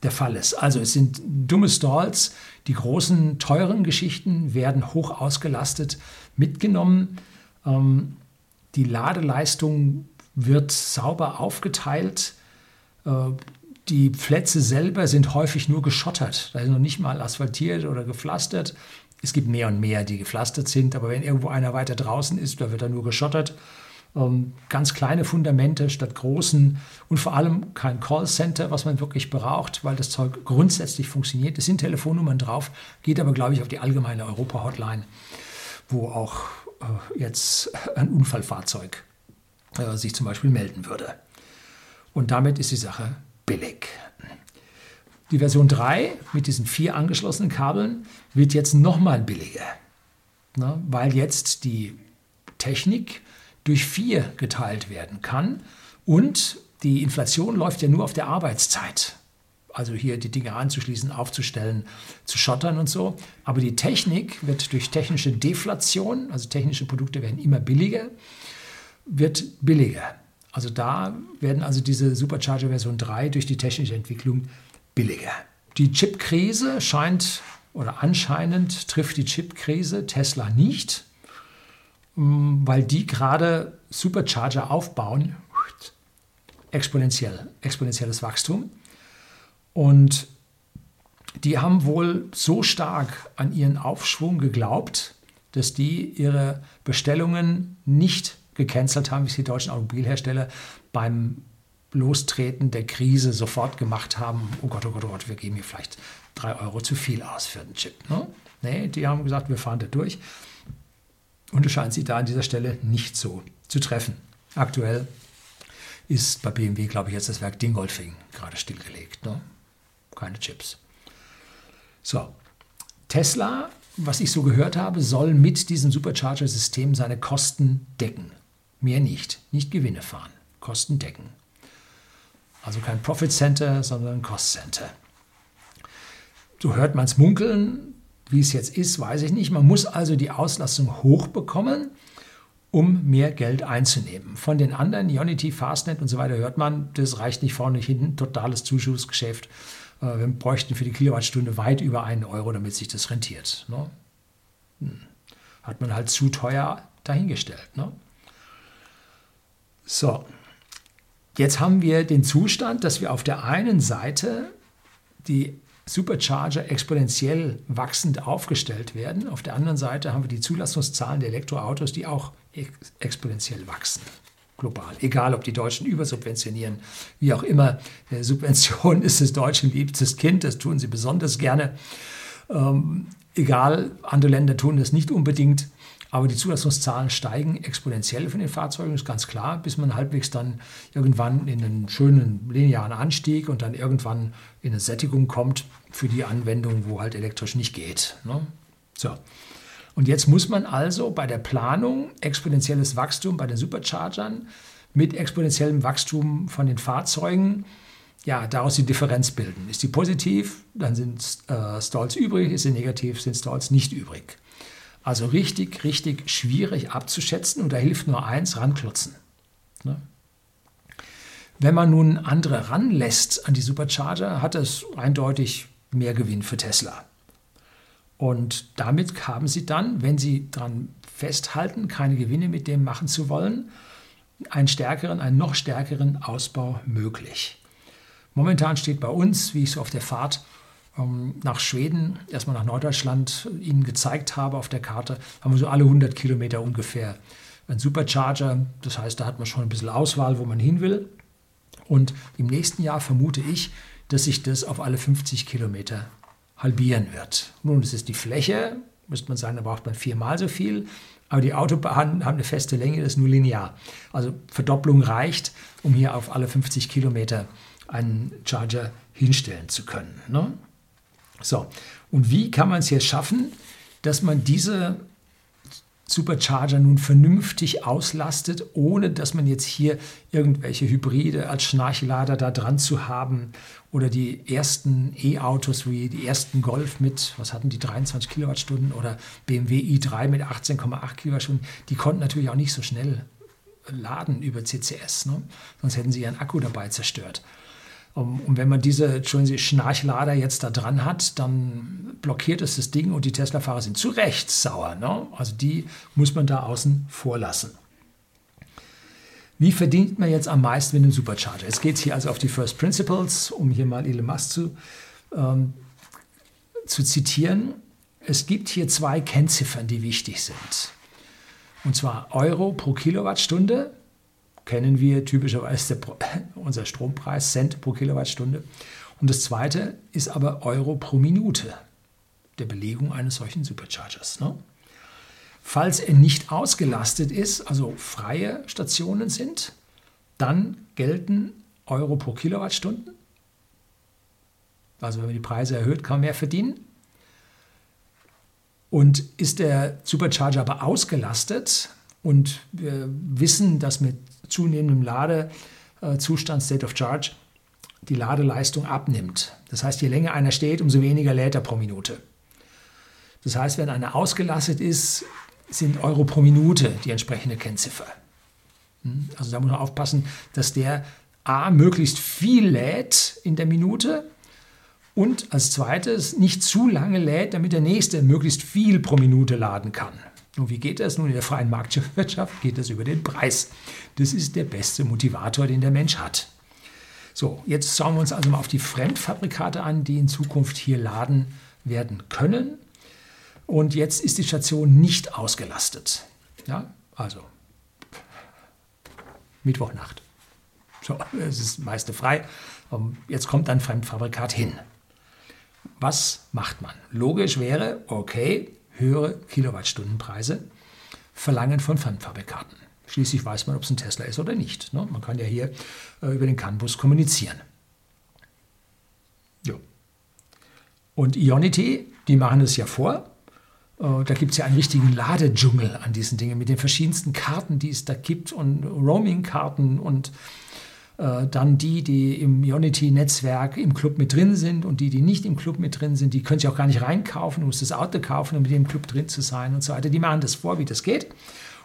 der Fall ist. Also es sind dumme Stalls, die großen, teuren Geschichten werden hoch ausgelastet mitgenommen. Ähm, die Ladeleistung wird sauber aufgeteilt. Äh, die Plätze selber sind häufig nur geschottert. Da ist noch nicht mal asphaltiert oder gepflastert. Es gibt mehr und mehr, die gepflastert sind, aber wenn irgendwo einer weiter draußen ist, da wird er nur geschottert ähm, ganz kleine Fundamente statt großen und vor allem kein Callcenter, was man wirklich braucht, weil das Zeug grundsätzlich funktioniert. Es sind Telefonnummern drauf, geht aber, glaube ich, auf die allgemeine Europa-Hotline, wo auch äh, jetzt ein Unfallfahrzeug äh, sich zum Beispiel melden würde. Und damit ist die Sache billig. Die Version 3 mit diesen vier angeschlossenen Kabeln wird jetzt nochmal billiger, ne, weil jetzt die Technik durch vier geteilt werden kann. Und die Inflation läuft ja nur auf der Arbeitszeit. Also hier die Dinge anzuschließen, aufzustellen, zu schottern und so. Aber die Technik wird durch technische Deflation, also technische Produkte werden immer billiger, wird billiger. Also da werden also diese Supercharger Version 3 durch die technische Entwicklung billiger. Die Chipkrise scheint oder anscheinend trifft die Chipkrise Tesla nicht. Mm, weil die gerade Supercharger aufbauen, exponentiell, exponentielles Wachstum. Und die haben wohl so stark an ihren Aufschwung geglaubt, dass die ihre Bestellungen nicht gecancelt haben, wie es die deutschen Automobilhersteller beim Lostreten der Krise sofort gemacht haben. Oh Gott, oh Gott, oh Gott, wir geben hier vielleicht drei Euro zu viel aus für den Chip. Ne? Nee, die haben gesagt, wir fahren da durch. Und es scheint sich da an dieser Stelle nicht so zu treffen. Aktuell ist bei BMW, glaube ich, jetzt das Werk Dingolfing gerade stillgelegt. Ne? Keine Chips. So, Tesla, was ich so gehört habe, soll mit diesem Supercharger-System seine Kosten decken. Mehr nicht. Nicht Gewinne fahren. Kosten decken. Also kein Profit Center, sondern ein Cost Center. So hört man es munkeln, wie es jetzt ist, weiß ich nicht. Man muss also die Auslastung hochbekommen, um mehr Geld einzunehmen. Von den anderen, Unity, Fastnet und so weiter, hört man, das reicht nicht vorne, nicht hinten, totales Zuschussgeschäft. Äh, wir bräuchten für die Kilowattstunde weit über einen Euro, damit sich das rentiert. Ne? Hm. Hat man halt zu teuer dahingestellt. Ne? So, jetzt haben wir den Zustand, dass wir auf der einen Seite die Supercharger exponentiell wachsend aufgestellt werden. Auf der anderen Seite haben wir die Zulassungszahlen der Elektroautos, die auch ex exponentiell wachsen. Global. Egal, ob die Deutschen übersubventionieren, wie auch immer. Subvention ist des Deutschen liebstes Kind, das tun sie besonders gerne. Ähm, egal, andere Länder tun das nicht unbedingt, aber die Zulassungszahlen steigen exponentiell von den Fahrzeugen, ist ganz klar, bis man halbwegs dann irgendwann in einen schönen linearen Anstieg und dann irgendwann in eine Sättigung kommt für die Anwendung, wo halt elektrisch nicht geht. Ne? So. Und jetzt muss man also bei der Planung exponentielles Wachstum bei den Superchargern mit exponentiellem Wachstum von den Fahrzeugen ja, daraus die Differenz bilden. Ist die positiv, dann sind äh, Stalls übrig, ist sie negativ, sind Stalls nicht übrig. Also richtig, richtig schwierig abzuschätzen und da hilft nur eins, ranklotzen. Ne? Wenn man nun andere ranlässt an die Supercharger, hat es eindeutig mehr Gewinn für Tesla. Und damit haben sie dann, wenn sie daran festhalten, keine Gewinne mit dem machen zu wollen, einen stärkeren, einen noch stärkeren Ausbau möglich. Momentan steht bei uns, wie ich so auf der Fahrt nach Schweden, erstmal nach Norddeutschland Ihnen gezeigt habe auf der Karte, haben wir so alle 100 Kilometer ungefähr einen Supercharger. Das heißt, da hat man schon ein bisschen Auswahl, wo man hin will. Und im nächsten Jahr vermute ich, dass sich das auf alle 50 Kilometer halbieren wird. Nun, das ist die Fläche, müsste man sagen, da braucht man viermal so viel. Aber die Autobahnen haben eine feste Länge, das ist nur linear. Also Verdopplung reicht, um hier auf alle 50 Kilometer einen Charger hinstellen zu können. Ne? So, und wie kann man es jetzt schaffen, dass man diese Supercharger nun vernünftig auslastet, ohne dass man jetzt hier irgendwelche Hybride als Schnarchlader da dran zu haben oder die ersten E-Autos wie die ersten Golf mit, was hatten die, 23 Kilowattstunden oder BMW i3 mit 18,8 Kilowattstunden, die konnten natürlich auch nicht so schnell laden über CCS, ne? sonst hätten sie ihren Akku dabei zerstört. Und wenn man diese Sie, Schnarchlader jetzt da dran hat, dann blockiert es das Ding und die Tesla-Fahrer sind zu Recht sauer. Ne? Also die muss man da außen vor lassen. Wie verdient man jetzt am meisten mit einem Supercharger? Jetzt geht es hier also auf die First Principles, um hier mal Elon Musk zu, ähm, zu zitieren. Es gibt hier zwei Kennziffern, die wichtig sind. Und zwar Euro pro Kilowattstunde kennen wir typischerweise unser Strompreis, Cent pro Kilowattstunde. Und das zweite ist aber Euro pro Minute der Belegung eines solchen Superchargers. Ne? Falls er nicht ausgelastet ist, also freie Stationen sind, dann gelten Euro pro Kilowattstunden. Also wenn man die Preise erhöht, kann man mehr verdienen. Und ist der Supercharger aber ausgelastet und wir wissen, dass mit zunehmendem Ladezustand, State of Charge, die Ladeleistung abnimmt. Das heißt, je länger einer steht, umso weniger lädt er pro Minute. Das heißt, wenn einer ausgelastet ist, sind Euro pro Minute die entsprechende Kennziffer. Hm? Also da muss man aufpassen, dass der A möglichst viel lädt in der Minute und als zweites nicht zu lange lädt, damit der nächste möglichst viel pro Minute laden kann. Und wie geht das nun in der freien Marktwirtschaft? Geht das über den Preis. Das ist der beste Motivator, den der Mensch hat. So, jetzt schauen wir uns also mal auf die Fremdfabrikate an, die in Zukunft hier laden werden können. Und jetzt ist die Station nicht ausgelastet. Ja, also Mittwochnacht. So, es ist meiste frei. Jetzt kommt ein Fremdfabrikat hin. Was macht man? Logisch wäre, okay, höhere Kilowattstundenpreise verlangen von Fremdfabrikaten. Schließlich weiß man, ob es ein Tesla ist oder nicht. Ne? Man kann ja hier äh, über den CAN-Bus kommunizieren. Jo. Und Ionity, die machen es ja vor. Äh, da gibt es ja einen richtigen Ladedschungel an diesen Dingen mit den verschiedensten Karten, die es da gibt und Roaming-Karten und dann die, die im Ionity-Netzwerk im Club mit drin sind und die, die nicht im Club mit drin sind, die können sich auch gar nicht reinkaufen, du musst das Auto kaufen, um mit dem Club drin zu sein und so weiter. Die machen das vor, wie das geht.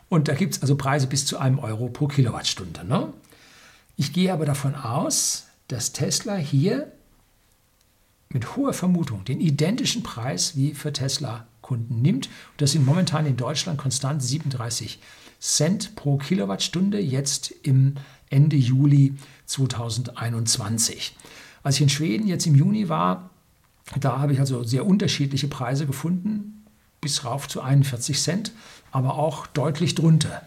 Und da gibt es also Preise bis zu einem Euro pro Kilowattstunde. Ne? Ich gehe aber davon aus, dass Tesla hier mit hoher Vermutung den identischen Preis wie für Tesla-Kunden nimmt. das sind momentan in Deutschland konstant 37 Cent pro Kilowattstunde, jetzt im Ende Juli 2021. Als ich in Schweden jetzt im Juni war, da habe ich also sehr unterschiedliche Preise gefunden, bis rauf zu 41 Cent, aber auch deutlich drunter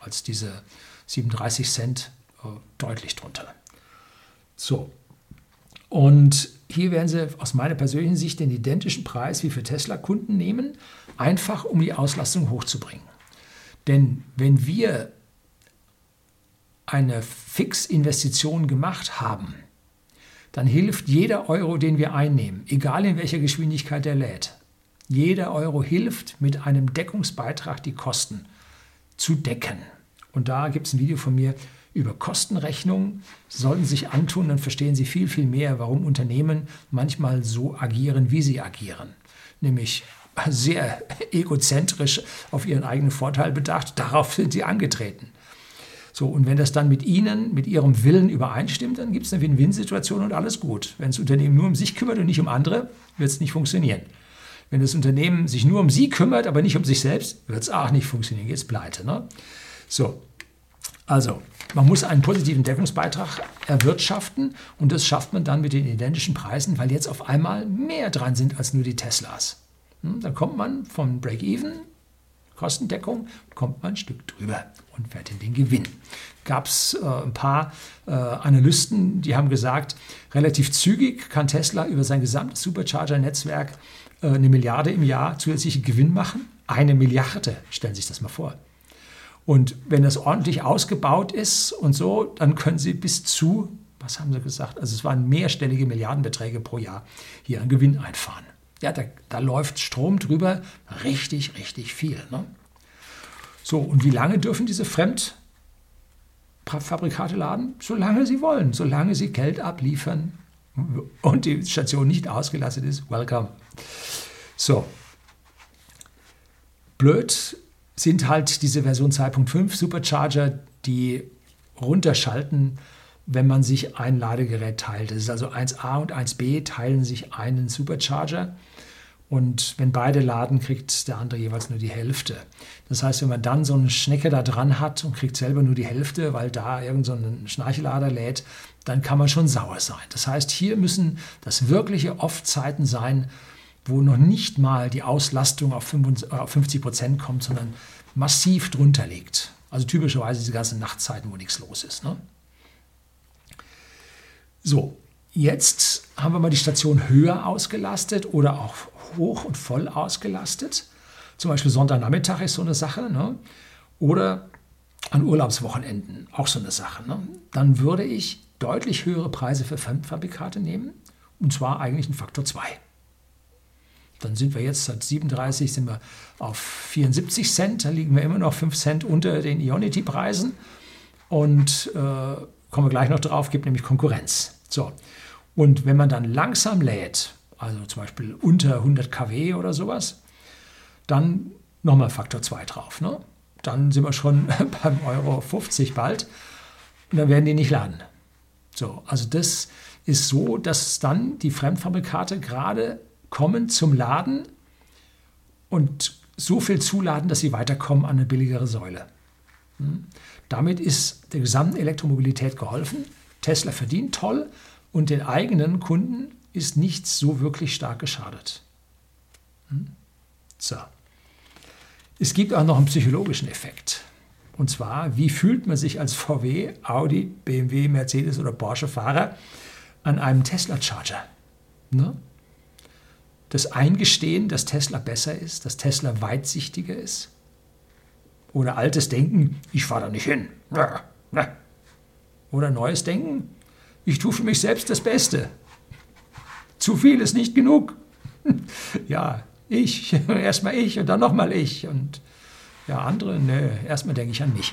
als diese 37 Cent, äh, deutlich drunter. So, Und hier werden Sie aus meiner persönlichen Sicht den identischen Preis wie für Tesla-Kunden nehmen, einfach um die Auslastung hochzubringen. Denn wenn wir eine Fixinvestition gemacht haben, dann hilft jeder Euro, den wir einnehmen, egal in welcher Geschwindigkeit er lädt, jeder Euro hilft mit einem Deckungsbeitrag die Kosten zu decken. Und da gibt es ein Video von mir über Kostenrechnung. Sollten Sie sich antun, dann verstehen Sie viel, viel mehr, warum Unternehmen manchmal so agieren, wie sie agieren. Nämlich sehr egozentrisch auf ihren eigenen Vorteil bedacht. Darauf sind sie angetreten. So, und wenn das dann mit Ihnen, mit Ihrem Willen übereinstimmt, dann gibt es eine Win-Win-Situation und alles gut. Wenn das Unternehmen nur um sich kümmert und nicht um andere, wird es nicht funktionieren. Wenn das Unternehmen sich nur um Sie kümmert, aber nicht um sich selbst, wird es auch nicht funktionieren. Jetzt pleite. Ne? So, also, man muss einen positiven Deckungsbeitrag erwirtschaften und das schafft man dann mit den identischen Preisen, weil jetzt auf einmal mehr dran sind als nur die Teslas. Hm, dann kommt man vom Break-Even Kostendeckung, kommt man ein Stück drüber und in den Gewinn. Gab es äh, ein paar äh, Analysten, die haben gesagt, relativ zügig kann Tesla über sein gesamtes Supercharger-Netzwerk äh, eine Milliarde im Jahr zusätzlichen Gewinn machen. Eine Milliarde, stellen Sie sich das mal vor. Und wenn das ordentlich ausgebaut ist und so, dann können Sie bis zu, was haben Sie gesagt? Also es waren mehrstellige Milliardenbeträge pro Jahr hier an Gewinn einfahren. Ja, da, da läuft Strom drüber richtig, richtig viel. Ne? So, und wie lange dürfen diese Fremdfabrikate laden? Solange sie wollen, solange sie Geld abliefern und die Station nicht ausgelastet ist. Welcome. So. Blöd sind halt diese Version 2.5 Supercharger, die runterschalten wenn man sich ein Ladegerät teilt. Das ist also 1a und 1b teilen sich einen Supercharger. Und wenn beide laden, kriegt der andere jeweils nur die Hälfte. Das heißt, wenn man dann so eine Schnecke da dran hat und kriegt selber nur die Hälfte, weil da irgend so ein Schnarchlader lädt, dann kann man schon sauer sein. Das heißt, hier müssen das wirkliche Off-Zeiten sein, wo noch nicht mal die Auslastung auf 50 Prozent kommt, sondern massiv drunter liegt. Also typischerweise diese ganzen Nachtzeiten, wo nichts los ist. Ne? So, jetzt haben wir mal die Station höher ausgelastet oder auch hoch und voll ausgelastet. Zum Beispiel Sonntagnachmittag ist so eine Sache. Ne? Oder an Urlaubswochenenden auch so eine Sache. Ne? Dann würde ich deutlich höhere Preise für Fremdfabrikate nehmen. Und zwar eigentlich ein Faktor 2. Dann sind wir jetzt seit 37 sind wir auf 74 Cent. Da liegen wir immer noch 5 Cent unter den Ionity-Preisen. Und äh, kommen wir gleich noch drauf, gibt nämlich Konkurrenz. So. Und wenn man dann langsam lädt, also zum Beispiel unter 100 kW oder sowas, dann nochmal Faktor 2 drauf. Ne? Dann sind wir schon beim Euro 50 bald und dann werden die nicht laden. So, also das ist so, dass dann die Fremdfabrikate gerade kommen zum Laden und so viel zuladen, dass sie weiterkommen an eine billigere Säule. Hm? Damit ist der gesamten Elektromobilität geholfen. Tesla verdient toll und den eigenen Kunden ist nichts so wirklich stark geschadet. Hm? So. Es gibt auch noch einen psychologischen Effekt. Und zwar, wie fühlt man sich als VW, Audi, BMW, Mercedes oder Porsche-Fahrer an einem Tesla-Charger? Ne? Das Eingestehen, dass Tesla besser ist, dass Tesla weitsichtiger ist? Oder altes Denken, ich fahre da nicht hin. Oder neues Denken, ich tue für mich selbst das Beste. Zu viel ist nicht genug. Ja, ich, erstmal ich und dann nochmal ich und ja, andere, ne, erstmal denke ich an mich.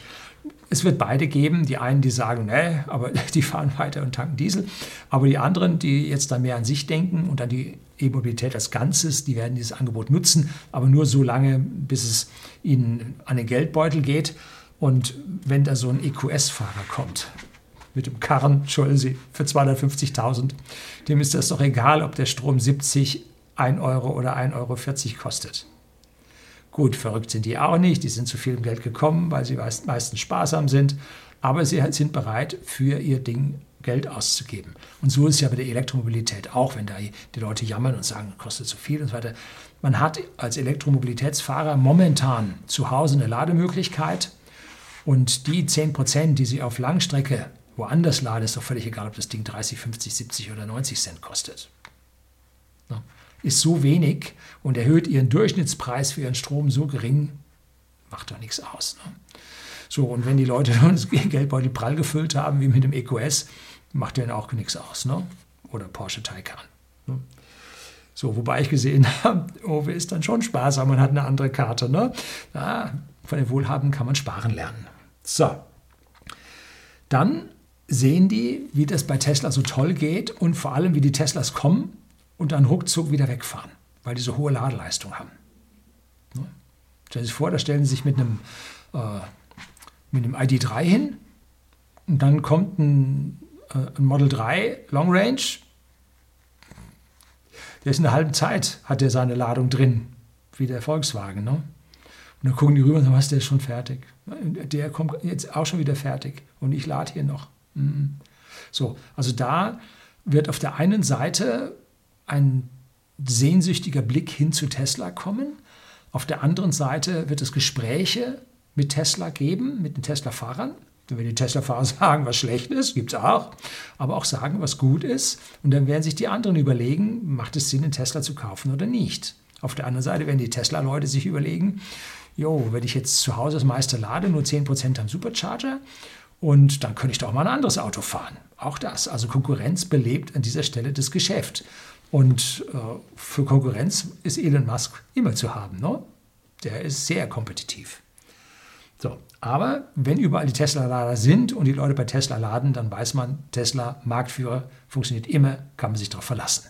Es wird beide geben, die einen, die sagen, ne, aber die fahren weiter und tanken Diesel, aber die anderen, die jetzt da mehr an sich denken und an die E-Mobilität als Ganzes, die werden dieses Angebot nutzen, aber nur so lange, bis es ihnen an den Geldbeutel geht und wenn da so ein EQS-Fahrer kommt, mit dem Karren, entschuldigen Sie, für 250.000, dem ist das doch egal, ob der Strom 70, 1 Euro oder 1,40 Euro kostet. Gut, verrückt sind die auch nicht, die sind zu viel Geld gekommen, weil sie meistens sparsam sind, aber sie sind bereit, für ihr Ding Geld auszugeben. Und so ist es ja bei der Elektromobilität auch, wenn da die Leute jammern und sagen, kostet zu viel und so weiter. Man hat als Elektromobilitätsfahrer momentan zu Hause eine Lademöglichkeit und die 10 Prozent, die Sie auf Langstrecke woanders lade, ist doch völlig egal, ob das Ding 30, 50, 70 oder 90 Cent kostet. Ist so wenig und erhöht ihren Durchschnittspreis für ihren Strom so gering, macht doch nichts aus. Ne? So, und wenn die Leute das Geldbeutel prall gefüllt haben, wie mit dem EQS, macht denen auch nichts aus. Ne? Oder Porsche Taycan. Ne? So, wobei ich gesehen habe, Owe ist dann schon aber man hat eine andere Karte. Ne? Ja, von den Wohlhabenden kann man sparen lernen. So, dann sehen die, wie das bei Tesla so toll geht und vor allem, wie die Teslas kommen und dann ruckzuck wieder wegfahren, weil die so hohe Ladeleistung haben. Ne? Stellen Sie sich vor, da stellen Sie sich mit einem, äh, mit einem ID3 hin und dann kommt ein, äh, ein Model 3 Long Range. Der ist in einer halben Zeit, hat der seine Ladung drin, wie der Volkswagen. Ne? Und dann gucken die rüber und sagen, was, der ist schon fertig. Der kommt jetzt auch schon wieder fertig und ich lade hier noch. So, also da wird auf der einen Seite ein sehnsüchtiger Blick hin zu Tesla kommen. Auf der anderen Seite wird es Gespräche mit Tesla geben, mit den Tesla-Fahrern. Wenn die Tesla-Fahrer sagen, was schlecht ist, gibt es auch, aber auch sagen, was gut ist. Und dann werden sich die anderen überlegen, macht es Sinn, einen Tesla zu kaufen oder nicht. Auf der anderen Seite werden die Tesla-Leute sich überlegen, jo, wenn ich jetzt zu Hause das meiste lade, nur 10% am Supercharger und dann könnte ich doch mal ein anderes Auto fahren. Auch das. Also Konkurrenz belebt an dieser Stelle das Geschäft. Und äh, für Konkurrenz ist Elon Musk immer zu haben. Ne? Der ist sehr kompetitiv. So, aber wenn überall die Tesla-Lader sind und die Leute bei Tesla laden, dann weiß man, Tesla, Marktführer, funktioniert immer, kann man sich darauf verlassen.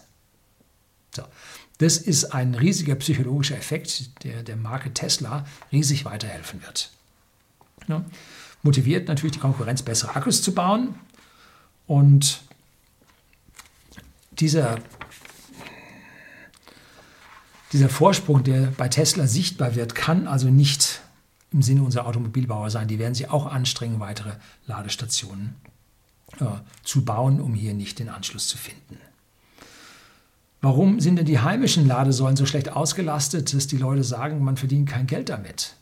So, das ist ein riesiger psychologischer Effekt, der der Marke Tesla riesig weiterhelfen wird. Ja, motiviert natürlich die Konkurrenz, bessere Akkus zu bauen. Und dieser dieser Vorsprung, der bei Tesla sichtbar wird, kann also nicht im Sinne unserer Automobilbauer sein. Die werden sich auch anstrengen, weitere Ladestationen äh, zu bauen, um hier nicht den Anschluss zu finden. Warum sind denn die heimischen Ladesäulen so schlecht ausgelastet, dass die Leute sagen, man verdient kein Geld damit?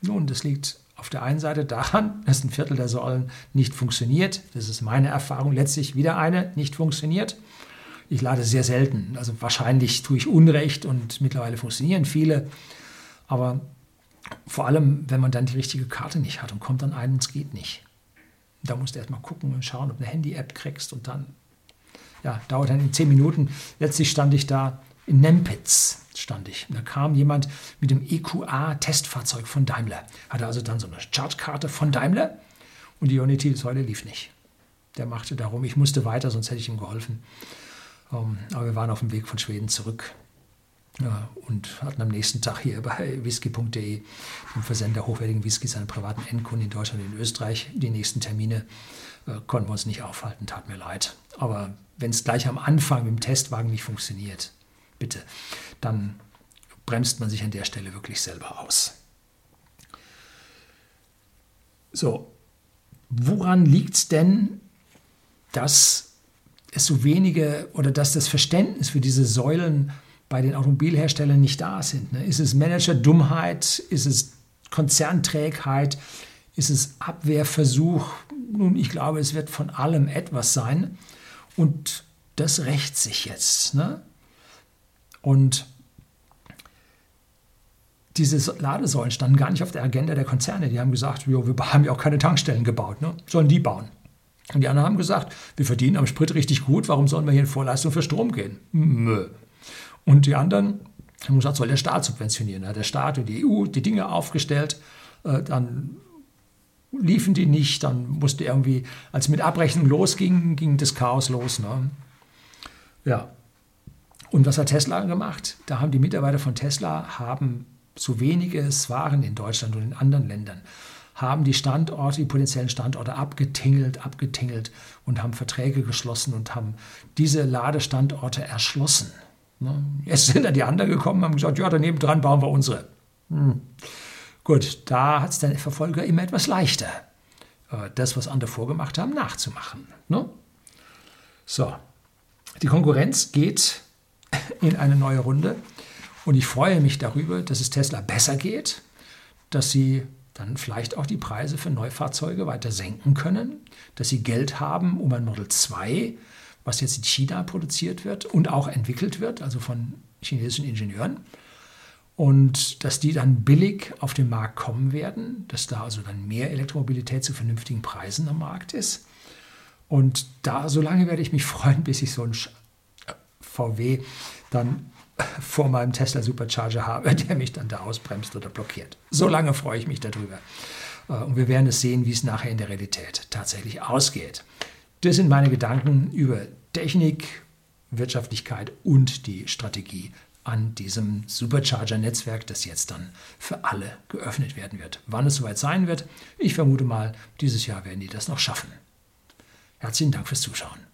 Nun, das liegt auf der einen Seite daran, dass ein Viertel der Säulen nicht funktioniert. Das ist meine Erfahrung. Letztlich wieder eine nicht funktioniert. Ich lade sehr selten. Also wahrscheinlich tue ich Unrecht und mittlerweile funktionieren viele. Aber vor allem, wenn man dann die richtige Karte nicht hat und kommt dann ein und es geht nicht. Da musst du erstmal gucken und schauen, ob du eine Handy-App kriegst und dann, ja, dauert dann in zehn Minuten. Letztlich stand ich da in Nempitz stand ich. Da kam jemand mit dem EQA-Testfahrzeug von Daimler. Hatte also dann so eine Charge-Karte von Daimler und die Unity-Säule lief nicht. Der machte darum, ich musste weiter, sonst hätte ich ihm geholfen. Ähm, aber wir waren auf dem Weg von Schweden zurück und hatten am nächsten Tag hier bei whisky.de, dem Versender hochwertigen Whiskys an privaten Endkunden in Deutschland und in Österreich, die nächsten Termine äh, konnten wir uns nicht aufhalten, tat mir leid. Aber wenn es gleich am Anfang mit dem Testwagen nicht funktioniert, bitte, dann bremst man sich an der Stelle wirklich selber aus. So, woran liegt es denn, dass es so wenige oder dass das Verständnis für diese Säulen bei den Automobilherstellern nicht da sind. Ne? Ist es Manager-Dummheit? Ist es Konzernträgheit? Ist es Abwehrversuch? Nun, ich glaube, es wird von allem etwas sein. Und das rächt sich jetzt. Ne? Und diese Ladesäulen standen gar nicht auf der Agenda der Konzerne. Die haben gesagt, wir haben ja auch keine Tankstellen gebaut, ne? sollen die bauen. Und die anderen haben gesagt, wir verdienen am Sprit richtig gut, warum sollen wir hier in Vorleistung für Strom gehen? Mö. Und die anderen haben gesagt, soll der Staat subventionieren. Da hat der Staat und die EU die Dinge aufgestellt, äh, dann liefen die nicht, dann musste irgendwie, als mit Abrechnung losging, ging das Chaos los. Ne? Ja. Und was hat Tesla gemacht? Da haben die Mitarbeiter von Tesla haben so wenige waren in Deutschland und in anderen Ländern, haben die Standorte, die potenziellen Standorte abgetingelt, abgetingelt und haben Verträge geschlossen und haben diese Ladestandorte erschlossen. Ne? Jetzt sind dann die anderen gekommen und haben gesagt, ja, daneben dran bauen wir unsere. Hm. Gut, da hat es den Verfolger immer etwas leichter, äh, das, was andere vorgemacht haben, nachzumachen. Ne? So, die Konkurrenz geht in eine neue Runde und ich freue mich darüber, dass es Tesla besser geht, dass sie dann vielleicht auch die Preise für Neufahrzeuge weiter senken können, dass sie Geld haben, um ein Model 2, was jetzt in China produziert wird und auch entwickelt wird, also von chinesischen Ingenieuren, und dass die dann billig auf den Markt kommen werden, dass da also dann mehr Elektromobilität zu vernünftigen Preisen am Markt ist. Und da, so lange werde ich mich freuen, bis ich so ein VW dann vor meinem Tesla Supercharger habe, der mich dann da ausbremst oder blockiert. So lange freue ich mich darüber. Äh, und wir werden es sehen, wie es nachher in der Realität tatsächlich ausgeht. Das sind meine Gedanken über Technik, Wirtschaftlichkeit und die Strategie an diesem Supercharger-Netzwerk, das jetzt dann für alle geöffnet werden wird. Wann es soweit sein wird, ich vermute mal, dieses Jahr werden die das noch schaffen. Herzlichen Dank fürs Zuschauen.